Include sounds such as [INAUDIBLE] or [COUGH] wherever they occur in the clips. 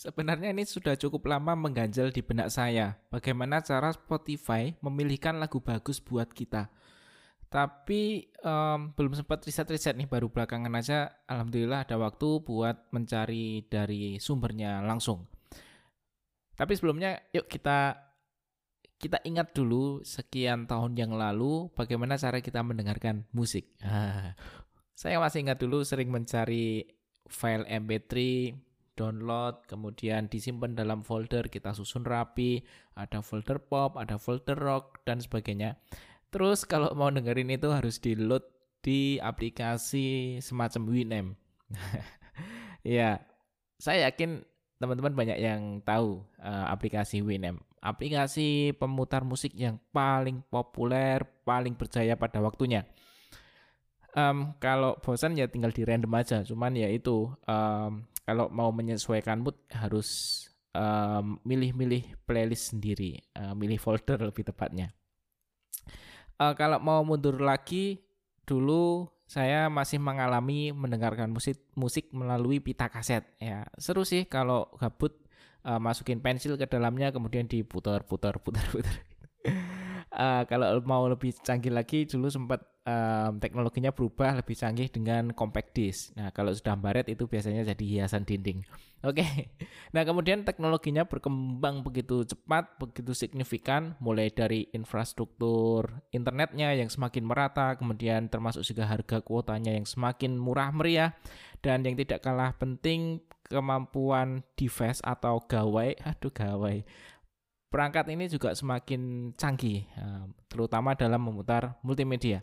Sebenarnya ini sudah cukup lama mengganjal di benak saya. Bagaimana cara Spotify memilihkan lagu bagus buat kita. Tapi um, belum sempat riset-riset nih, baru belakangan aja Alhamdulillah ada waktu buat mencari dari sumbernya langsung. Tapi sebelumnya yuk kita kita ingat dulu sekian tahun yang lalu bagaimana cara kita mendengarkan musik. [LAUGHS] saya masih ingat dulu sering mencari file MP3 download, kemudian disimpan dalam folder, kita susun rapi, ada folder pop, ada folder rock, dan sebagainya. Terus kalau mau dengerin itu harus di load di aplikasi semacam Winamp. [LAUGHS] ya, saya yakin teman-teman banyak yang tahu uh, aplikasi Winamp. Aplikasi pemutar musik yang paling populer, paling berjaya pada waktunya. Um, kalau bosan ya tinggal di random aja. Cuman ya itu um, kalau mau menyesuaikan mood harus milih-milih um, playlist sendiri, uh, milih folder lebih tepatnya. Uh, kalau mau mundur lagi, dulu saya masih mengalami mendengarkan musik musik melalui pita kaset. Ya seru sih kalau gabut uh, masukin pensil ke dalamnya kemudian diputar putar putar [LAUGHS] putar. Uh, kalau mau lebih canggih lagi dulu sempat um, teknologinya berubah lebih canggih dengan compact disc. Nah, kalau sudah baret itu biasanya jadi hiasan dinding. [LAUGHS] Oke. Okay. Nah, kemudian teknologinya berkembang begitu cepat, begitu signifikan mulai dari infrastruktur internetnya yang semakin merata, kemudian termasuk juga harga kuotanya yang semakin murah meriah dan yang tidak kalah penting kemampuan device atau gawai, aduh gawai perangkat ini juga semakin canggih, eh, terutama dalam memutar multimedia.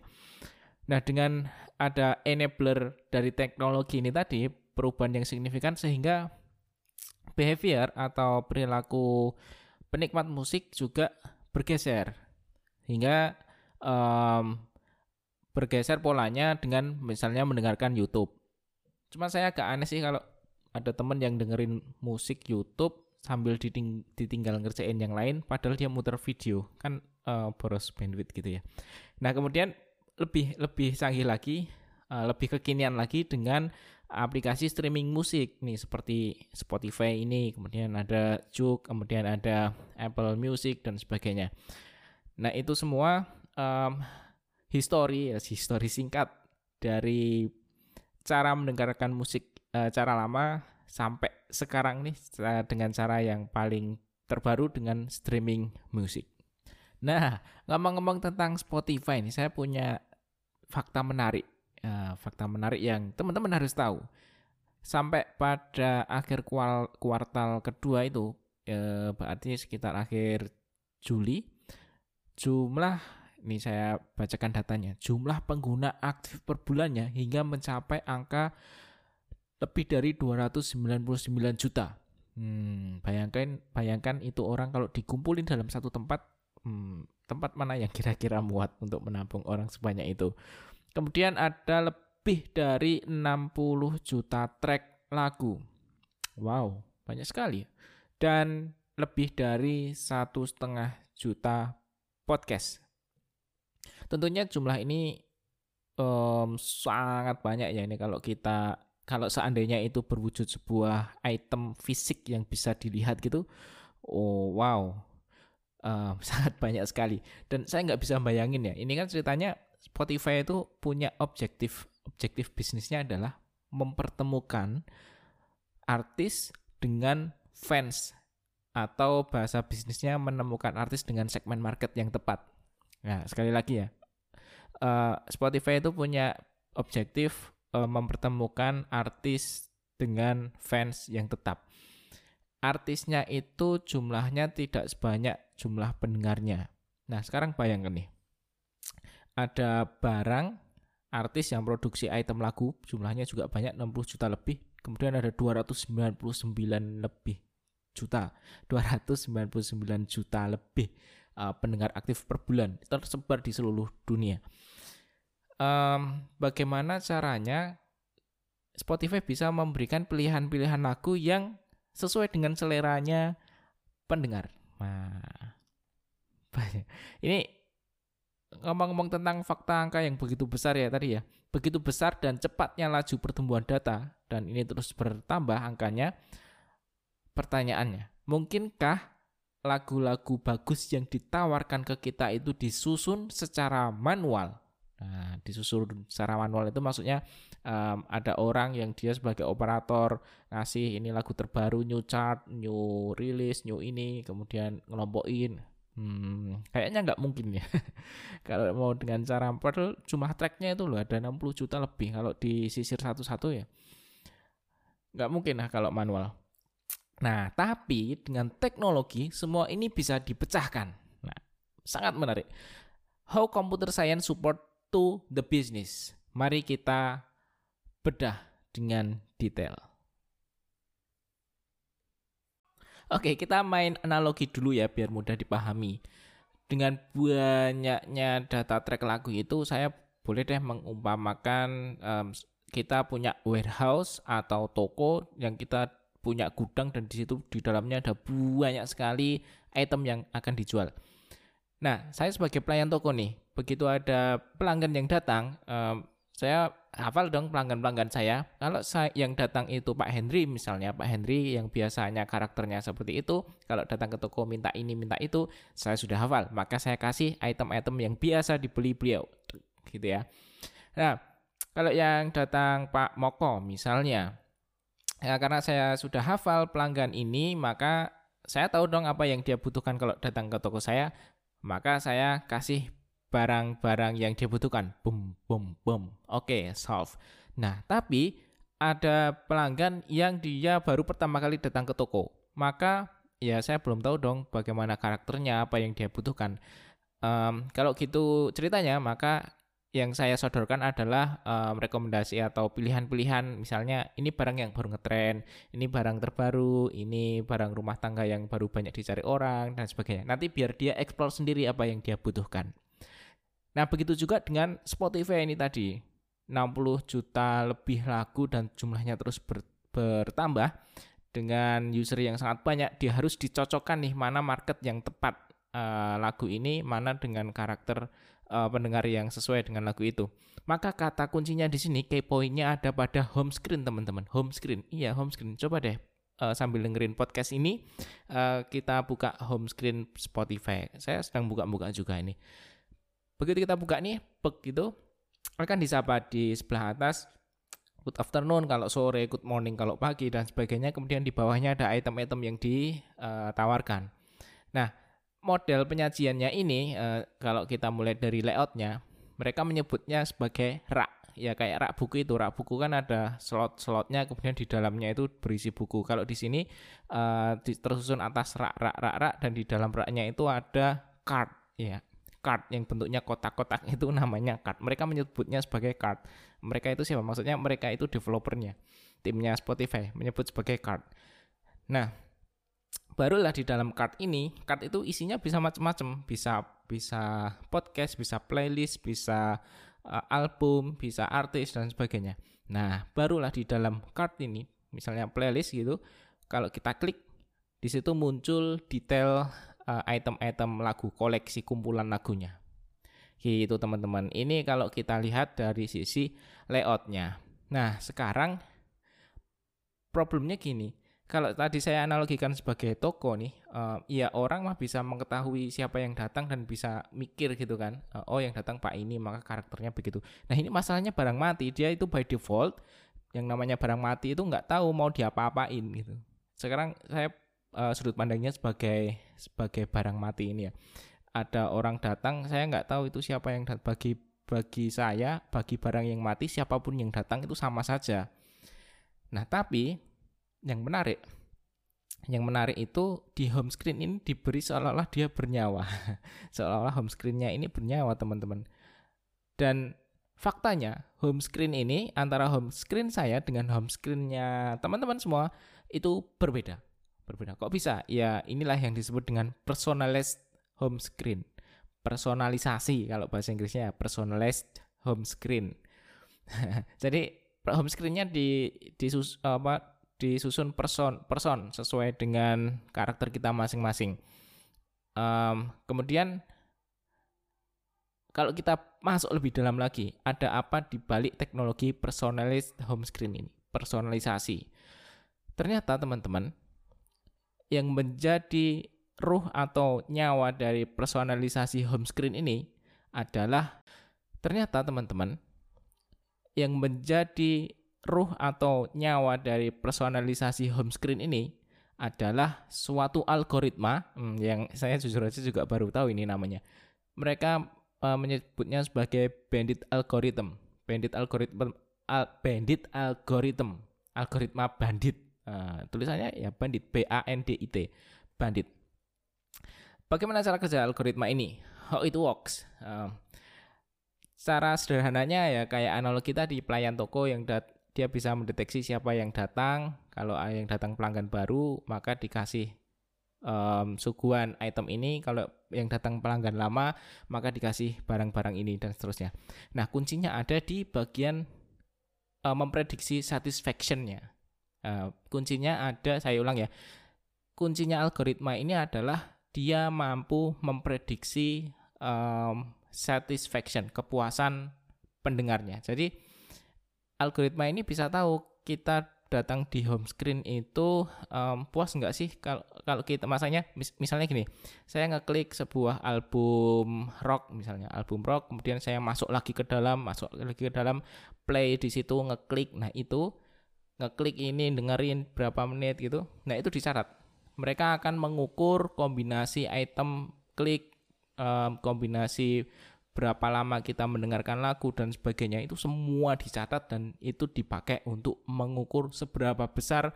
Nah, dengan ada enabler dari teknologi ini tadi, perubahan yang signifikan sehingga behavior atau perilaku penikmat musik juga bergeser. Hingga um, bergeser polanya dengan misalnya mendengarkan YouTube. Cuma saya agak aneh sih kalau ada teman yang dengerin musik YouTube sambil diting ditinggal ngerjain yang lain padahal dia muter video kan uh, boros bandwidth gitu ya. Nah, kemudian lebih lebih canggih lagi uh, lebih kekinian lagi dengan aplikasi streaming musik nih seperti Spotify ini, kemudian ada Juk, kemudian ada Apple Music dan sebagainya. Nah, itu semua um, histori ya, histori singkat dari cara mendengarkan musik uh, cara lama sampai sekarang nih dengan cara yang paling terbaru dengan streaming musik. Nah, ngomong-ngomong tentang Spotify ini, saya punya fakta menarik. Ya, fakta menarik yang teman-teman harus tahu. Sampai pada akhir kuartal kedua itu, ya, berarti sekitar akhir Juli, jumlah ini saya bacakan datanya. Jumlah pengguna aktif per bulannya hingga mencapai angka lebih dari 299 juta. Hmm, bayangkan bayangkan itu orang kalau dikumpulin dalam satu tempat, hmm, tempat mana yang kira-kira muat untuk menampung orang sebanyak itu. Kemudian ada lebih dari 60 juta track lagu. Wow, banyak sekali. Dan lebih dari satu setengah juta podcast. Tentunya jumlah ini um, sangat banyak ya ini kalau kita kalau seandainya itu berwujud sebuah item fisik yang bisa dilihat gitu, oh wow, uh, [LAUGHS] sangat banyak sekali. Dan saya nggak bisa bayangin ya, ini kan ceritanya Spotify itu punya objektif objektif bisnisnya adalah mempertemukan artis dengan fans atau bahasa bisnisnya menemukan artis dengan segmen market yang tepat. Nah, sekali lagi ya, uh, Spotify itu punya objektif uh, mempertemukan artis dengan fans yang tetap. Artisnya itu jumlahnya tidak sebanyak jumlah pendengarnya. Nah, sekarang bayangkan nih. Ada barang artis yang produksi item lagu, jumlahnya juga banyak 60 juta lebih. Kemudian ada 299 lebih juta, 299 juta lebih uh, pendengar aktif per bulan tersebar di seluruh dunia um, bagaimana caranya Spotify bisa memberikan pilihan-pilihan lagu yang sesuai dengan seleranya pendengar. Nah, [LAUGHS] ini ngomong-ngomong tentang fakta angka yang begitu besar ya tadi ya, begitu besar dan cepatnya laju pertumbuhan data dan ini terus bertambah angkanya. pertanyaannya, mungkinkah lagu-lagu bagus yang ditawarkan ke kita itu disusun secara manual? Nah, disusun secara manual itu maksudnya um, ada orang yang dia sebagai operator ngasih ini lagu terbaru, new chart, new release, new ini, kemudian ngelompokin. Hmm, kayaknya nggak mungkin ya. [LAUGHS] kalau mau dengan cara padahal cuma tracknya itu loh ada 60 juta lebih kalau disisir satu-satu ya. Nggak mungkin lah kalau manual. Nah, tapi dengan teknologi semua ini bisa dipecahkan. Nah, sangat menarik. How computer science support to the business. Mari kita bedah dengan detail. Oke, kita main analogi dulu ya biar mudah dipahami. Dengan banyaknya data track lagu itu, saya boleh deh mengumpamakan um, kita punya warehouse atau toko yang kita punya gudang dan di situ di dalamnya ada banyak sekali item yang akan dijual. Nah, saya sebagai pelayan toko nih, begitu ada pelanggan yang datang, um, saya hafal dong pelanggan-pelanggan saya. Kalau saya yang datang itu Pak Henry misalnya, Pak Henry yang biasanya karakternya seperti itu, kalau datang ke toko minta ini minta itu, saya sudah hafal. Maka saya kasih item-item yang biasa dibeli beliau, gitu ya. Nah, kalau yang datang Pak Moko misalnya, Ya, karena saya sudah hafal pelanggan ini, maka saya tahu dong apa yang dia butuhkan kalau datang ke toko saya. Maka saya kasih barang-barang yang dia butuhkan. Boom, boom, boom. Oke, okay, solve. Nah, tapi ada pelanggan yang dia baru pertama kali datang ke toko. Maka ya saya belum tahu dong bagaimana karakternya, apa yang dia butuhkan. Um, kalau gitu ceritanya, maka yang saya sodorkan adalah um, rekomendasi atau pilihan-pilihan misalnya ini barang yang baru ngetren, ini barang terbaru, ini barang rumah tangga yang baru banyak dicari orang dan sebagainya. Nanti biar dia explore sendiri apa yang dia butuhkan. Nah, begitu juga dengan Spotify ini tadi. 60 juta lebih lagu dan jumlahnya terus ber, bertambah dengan user yang sangat banyak, dia harus dicocokkan nih mana market yang tepat uh, lagu ini, mana dengan karakter uh, pendengar yang sesuai dengan lagu itu. Maka kata kuncinya di sini key pointnya ada pada home screen teman-teman. Home screen, iya home screen. Coba deh uh, sambil dengerin podcast ini uh, kita buka home screen Spotify. Saya sedang buka-buka juga ini. Begitu kita buka nih, begitu akan disapa di sebelah atas good afternoon kalau sore, good morning kalau pagi dan sebagainya. Kemudian di bawahnya ada item-item yang ditawarkan. Nah, model penyajiannya ini uh, kalau kita mulai dari layoutnya mereka menyebutnya sebagai rak. Ya kayak rak buku itu. Rak buku kan ada slot-slotnya kemudian di dalamnya itu berisi buku. Kalau di sini uh, tersusun atas rak rak rak rak dan di dalam raknya itu ada card. Ya card yang bentuknya kotak-kotak [LAUGHS] itu namanya card. Mereka menyebutnya sebagai card. Mereka itu siapa? Maksudnya mereka itu developernya. Timnya Spotify menyebut sebagai card. Nah barulah di dalam card ini card itu isinya bisa macam-macam bisa bisa podcast bisa playlist bisa uh, album bisa artis dan sebagainya. Nah barulah di dalam card ini misalnya playlist gitu kalau kita klik di situ muncul detail uh, item-item lagu koleksi kumpulan lagunya. Gitu teman-teman. Ini kalau kita lihat dari sisi layoutnya. Nah sekarang problemnya gini kalau tadi saya analogikan sebagai toko nih, uh, ya orang mah bisa mengetahui siapa yang datang dan bisa mikir gitu kan, uh, oh yang datang Pak ini maka karakternya begitu. Nah ini masalahnya barang mati, dia itu by default yang namanya barang mati itu nggak tahu mau diapa-apain gitu. Sekarang saya uh, sudut pandangnya sebagai sebagai barang mati ini ya. Ada orang datang, saya nggak tahu itu siapa yang datang. Bagi bagi saya, bagi barang yang mati siapa pun yang datang itu sama saja. Nah tapi yang menarik yang menarik itu di home screen ini diberi seolah-olah dia bernyawa. [LAUGHS] Seolah-olah home screennya ini bernyawa teman-teman. Dan faktanya home screen ini antara home screen saya dengan home screennya teman-teman semua itu berbeda. Berbeda. Kok bisa? Ya inilah yang disebut dengan personalized home screen. Personalisasi kalau bahasa Inggrisnya personalized home screen. [LAUGHS] Jadi home screennya di di apa disusun person person sesuai dengan karakter kita masing-masing. Um, kemudian kalau kita masuk lebih dalam lagi, ada apa di balik teknologi personalized home screen ini? Personalisasi. Ternyata teman-teman, yang menjadi ruh atau nyawa dari personalisasi home screen ini adalah ternyata teman-teman yang menjadi ruh atau nyawa dari personalisasi home screen ini adalah suatu algoritma hmm, yang saya jujur aja juga baru tahu ini namanya. Mereka uh, menyebutnya sebagai bandit algorithm. Bandit algorithm al, bandit algorithm. Algoritma bandit. Uh, tulisannya ya bandit B A N D I T. Bandit. Bagaimana cara kerja algoritma ini? How it works? Uh, cara sederhananya ya kayak analogi tadi pelayan toko yang dat dia bisa mendeteksi siapa yang datang. Kalau yang datang pelanggan baru, maka dikasih um, suguhan item ini. Kalau yang datang pelanggan lama, maka dikasih barang-barang ini dan seterusnya. Nah, kuncinya ada di bagian uh, memprediksi satisfactionnya. Uh, kuncinya ada, saya ulang ya. Kuncinya algoritma ini adalah dia mampu memprediksi um, satisfaction, kepuasan pendengarnya. Jadi algoritma ini bisa tahu kita datang di home screen itu um, puas nggak sih kalau kalau kita masanya mis, misalnya gini saya ngeklik sebuah album rock misalnya album rock kemudian saya masuk lagi ke dalam masuk lagi ke dalam play di situ ngeklik nah itu ngeklik ini dengerin berapa menit gitu nah itu dicatat mereka akan mengukur kombinasi item klik um, kombinasi berapa lama kita mendengarkan lagu dan sebagainya itu semua dicatat dan itu dipakai untuk mengukur seberapa besar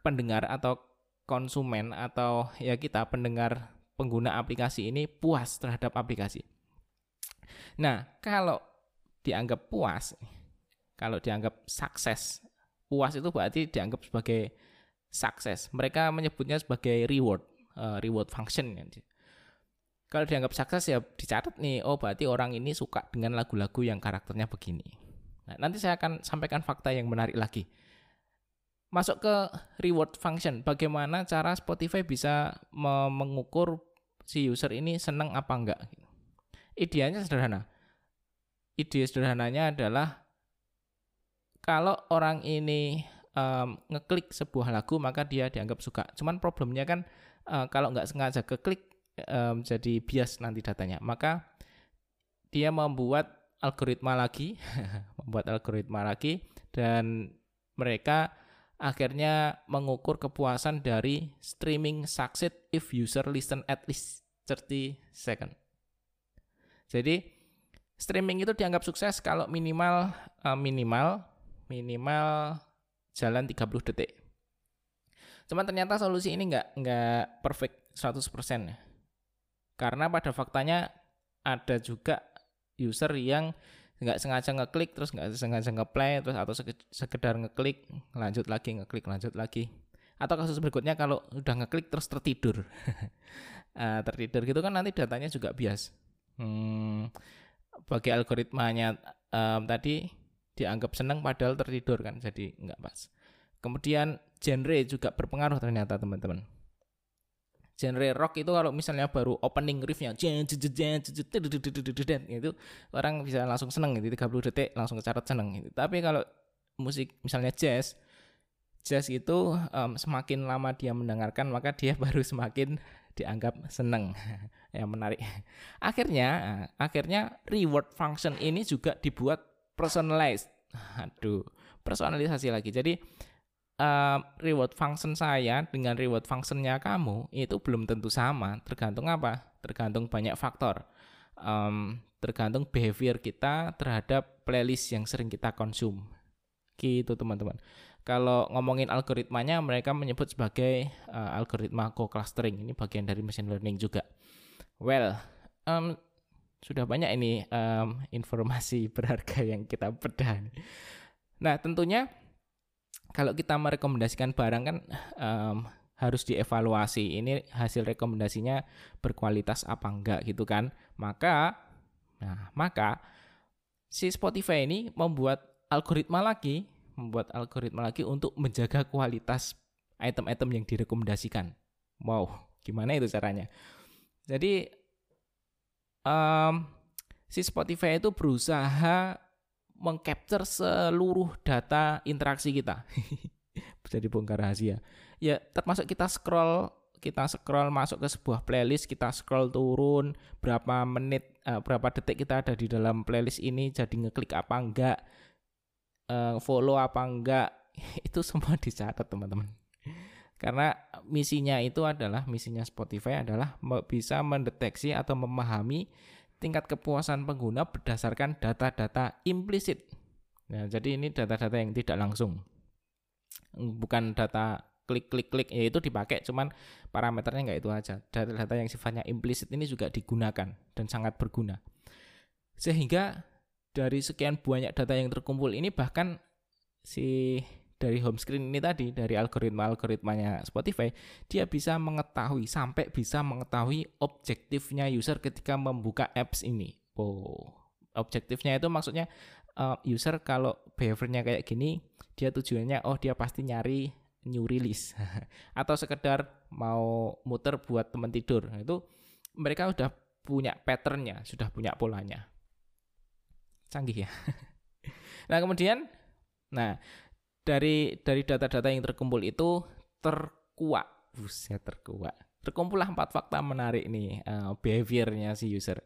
pendengar atau konsumen atau ya kita pendengar pengguna aplikasi ini puas terhadap aplikasi. Nah, kalau dianggap puas, kalau dianggap sukses, puas itu berarti dianggap sebagai sukses. Mereka menyebutnya sebagai reward, uh, reward function. Kalau dianggap sukses ya dicatat nih, oh berarti orang ini suka dengan lagu-lagu yang karakternya begini. Nah, nanti saya akan sampaikan fakta yang menarik lagi. Masuk ke reward function, bagaimana cara Spotify bisa mengukur si user ini senang apa enggak. Ideanya sederhana. Ide sederhananya adalah kalau orang ini um, ngeklik sebuah lagu maka dia dianggap suka. Cuman problemnya kan uh, kalau nggak sengaja keklik um, jadi bias nanti datanya. Maka dia membuat algoritma lagi, [LAUGHS] membuat algoritma lagi dan mereka akhirnya mengukur kepuasan dari streaming succeed if user listen at least 30 second. Jadi streaming itu dianggap sukses kalau minimal uh, minimal minimal jalan 30 detik. Cuman ternyata solusi ini nggak nggak perfect 100% ya. Karena pada faktanya ada juga user yang nggak sengaja ngeklik terus nggak sengaja ngeplay terus atau sekedar ngeklik lanjut lagi ngeklik lanjut lagi. Atau kasus berikutnya kalau udah ngeklik terus tertidur. Uh, [LAUGHS] tertidur gitu kan nanti datanya juga bias. Hmm, bagi algoritmanya um, tadi dianggap senang padahal tertidur kan jadi nggak pas. Kemudian genre juga berpengaruh ternyata teman-teman genre rock itu kalau misalnya baru opening riffnya itu orang bisa langsung seneng gitu 30 detik langsung kecatat seneng gitu. Tapi kalau musik misalnya jazz jazz itu um, semakin lama dia mendengarkan maka dia baru semakin dianggap seneng yang menarik akhirnya akhirnya reward function ini juga dibuat personalized aduh personalisasi lagi jadi uh, reward function saya dengan reward functionnya kamu itu belum tentu sama. Tergantung apa? Tergantung banyak faktor. Um, tergantung behavior kita terhadap playlist yang sering kita konsum. Gitu teman-teman. Kalau ngomongin algoritmanya, mereka menyebut sebagai uh, algoritma co-clustering. Ini bagian dari machine learning juga. Well, um, sudah banyak ini um, [LAUGHS] informasi berharga yang kita bedah. Nah, tentunya kalau kita merekomendasikan barang kan um, harus dievaluasi. Ini hasil rekomendasinya berkualitas apa enggak gitu kan. Maka nah maka si Spotify ini membuat algoritma lagi membuat algoritma lagi untuk menjaga kualitas item-item yang direkomendasikan. Wow gimana itu caranya? Jadi um, si Spotify itu berusaha mengcapture seluruh data interaksi kita. [LAUGHS] Jadi bongkar rahasia. Ya termasuk kita scroll kita scroll masuk ke sebuah playlist, kita scroll turun berapa menit, uh, berapa detik kita ada di dalam playlist ini, jadi ngeklik apa enggak, uh, follow apa enggak, [LAUGHS] itu semua dicatat teman-teman. Karena misinya itu adalah misinya Spotify adalah bisa mendeteksi atau memahami tingkat kepuasan pengguna berdasarkan data-data implisit. Nah, jadi ini data-data yang tidak langsung. Bukan data klik klik klik ya itu dipakai cuman parameternya nggak itu aja data-data yang sifatnya implisit ini juga digunakan dan sangat berguna sehingga dari sekian banyak data yang terkumpul ini bahkan si dari home screen ini tadi dari algoritma-algoritmanya Spotify dia bisa mengetahui sampai bisa mengetahui objektifnya user ketika membuka apps ini. Oh objektifnya itu maksudnya uh, user kalau behaviornya kayak gini dia tujuannya oh dia pasti nyari new release. [LAUGHS] Atau sekedar mau muter buat teman tidur. Nah, itu mereka sudah punya patternnya sudah punya polanya. Canggih ya. [LAUGHS] Nah kemudian nah dari dari data-data yang terkumpul itu terkuat buset terkuat terkumpullah empat fakta menarik nih uh, behaviornya si user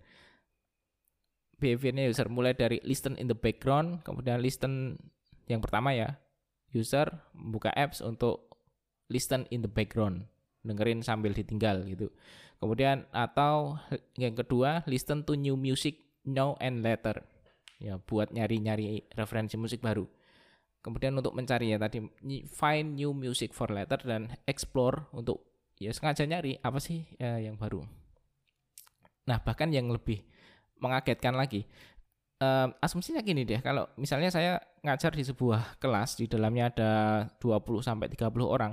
behaviornya user mulai dari listen in the background kemudian listen yang pertama ya user buka apps untuk listen in the background, dengerin sambil ditinggal gitu. Kemudian atau yang kedua, listen to new music now and later. Ya, buat nyari-nyari referensi musik baru. Kemudian untuk mencari ya tadi find new music for later dan explore untuk ya sengaja nyari apa sih ya, yang baru. Nah, bahkan yang lebih mengagetkan lagi, um, asumsinya gini deh, kalau misalnya saya ngajar di sebuah kelas di dalamnya ada 20 sampai 30 orang,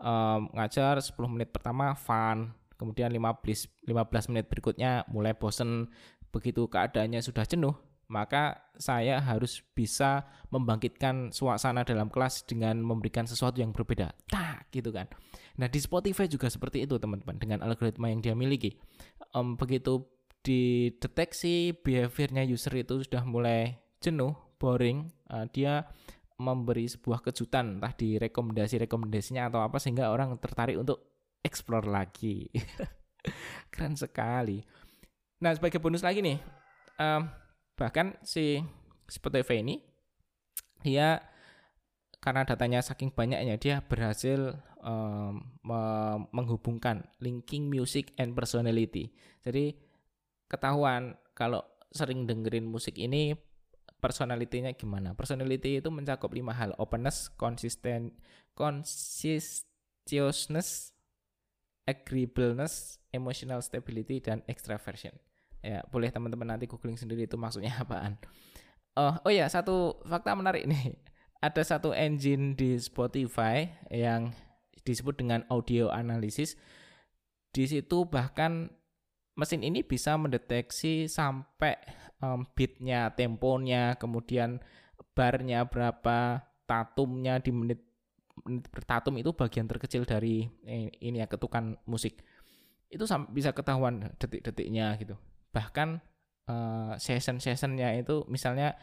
um, ngajar 10 menit pertama fun, kemudian 15 15 menit berikutnya mulai bosen, begitu keadaannya sudah jenuh, maka saya harus bisa membangkitkan suasana dalam kelas dengan memberikan sesuatu yang berbeda. Tak, gitu kan. Nah, di Spotify juga seperti itu, teman-teman, dengan algoritma yang dia miliki. Um, begitu dideteksi behaviornya user itu sudah mulai jenuh, boring, uh, dia memberi sebuah kejutan entah di rekomendasi-rekomendasinya atau apa sehingga orang tertarik untuk explore lagi. [LAUGHS] Keren sekali. Nah, sebagai bonus lagi nih, um, bahkan si Spotify ini dia karena datanya saking banyaknya dia berhasil um, menghubungkan linking music and personality. Jadi ketahuan kalau sering dengerin musik ini personalitinya gimana. Personality itu mencakup lima hal: openness, consistent, conscientiousness, agreeableness, emotional stability, dan extraversion. Ya, boleh teman-teman nanti googling sendiri itu maksudnya [LAUGHS] apaan. Oh, oh ya, satu fakta menarik nih. [LAUGHS] Ada satu engine di Spotify yang disebut dengan audio analysis. Di situ bahkan mesin ini bisa mendeteksi sampai um, beatnya, temponya, kemudian barnya berapa, tatumnya di menit menit tatum itu bagian terkecil dari eh, ini ya ketukan musik itu bisa ketahuan detik-detiknya gitu bahkan uh, session-sessionnya itu misalnya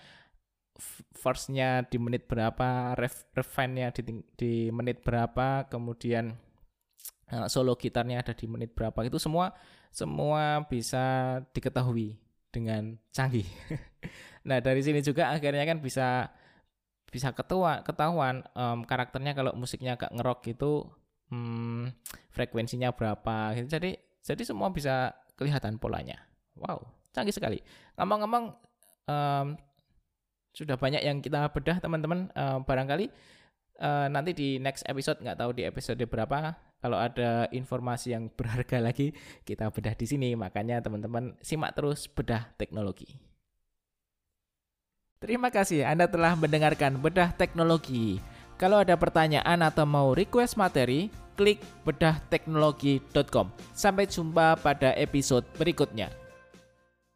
firstnya di menit berapa ref refine-nya di, di menit berapa kemudian uh, solo gitarnya ada di menit berapa itu semua semua bisa diketahui dengan canggih. [LAUGHS] nah dari sini juga akhirnya kan bisa bisa ketua ketahuan um, karakternya kalau musiknya agak ngerok gitu hmm, frekuensinya berapa gitu. Jadi jadi semua bisa kelihatan polanya. Wow, canggih sekali. Ngomong-ngomong um, sudah banyak yang kita bedah teman-teman. Uh, barangkali uh, nanti di next episode nggak tahu di episode berapa kalau ada informasi yang berharga [LAUGHS] lagi, kita bedah di sini. Makanya teman-teman simak terus bedah teknologi. Terima kasih Anda telah mendengarkan bedah teknologi. Kalau ada pertanyaan atau mau request materi, klik bedahteknologi.com. Sampai jumpa pada episode berikutnya.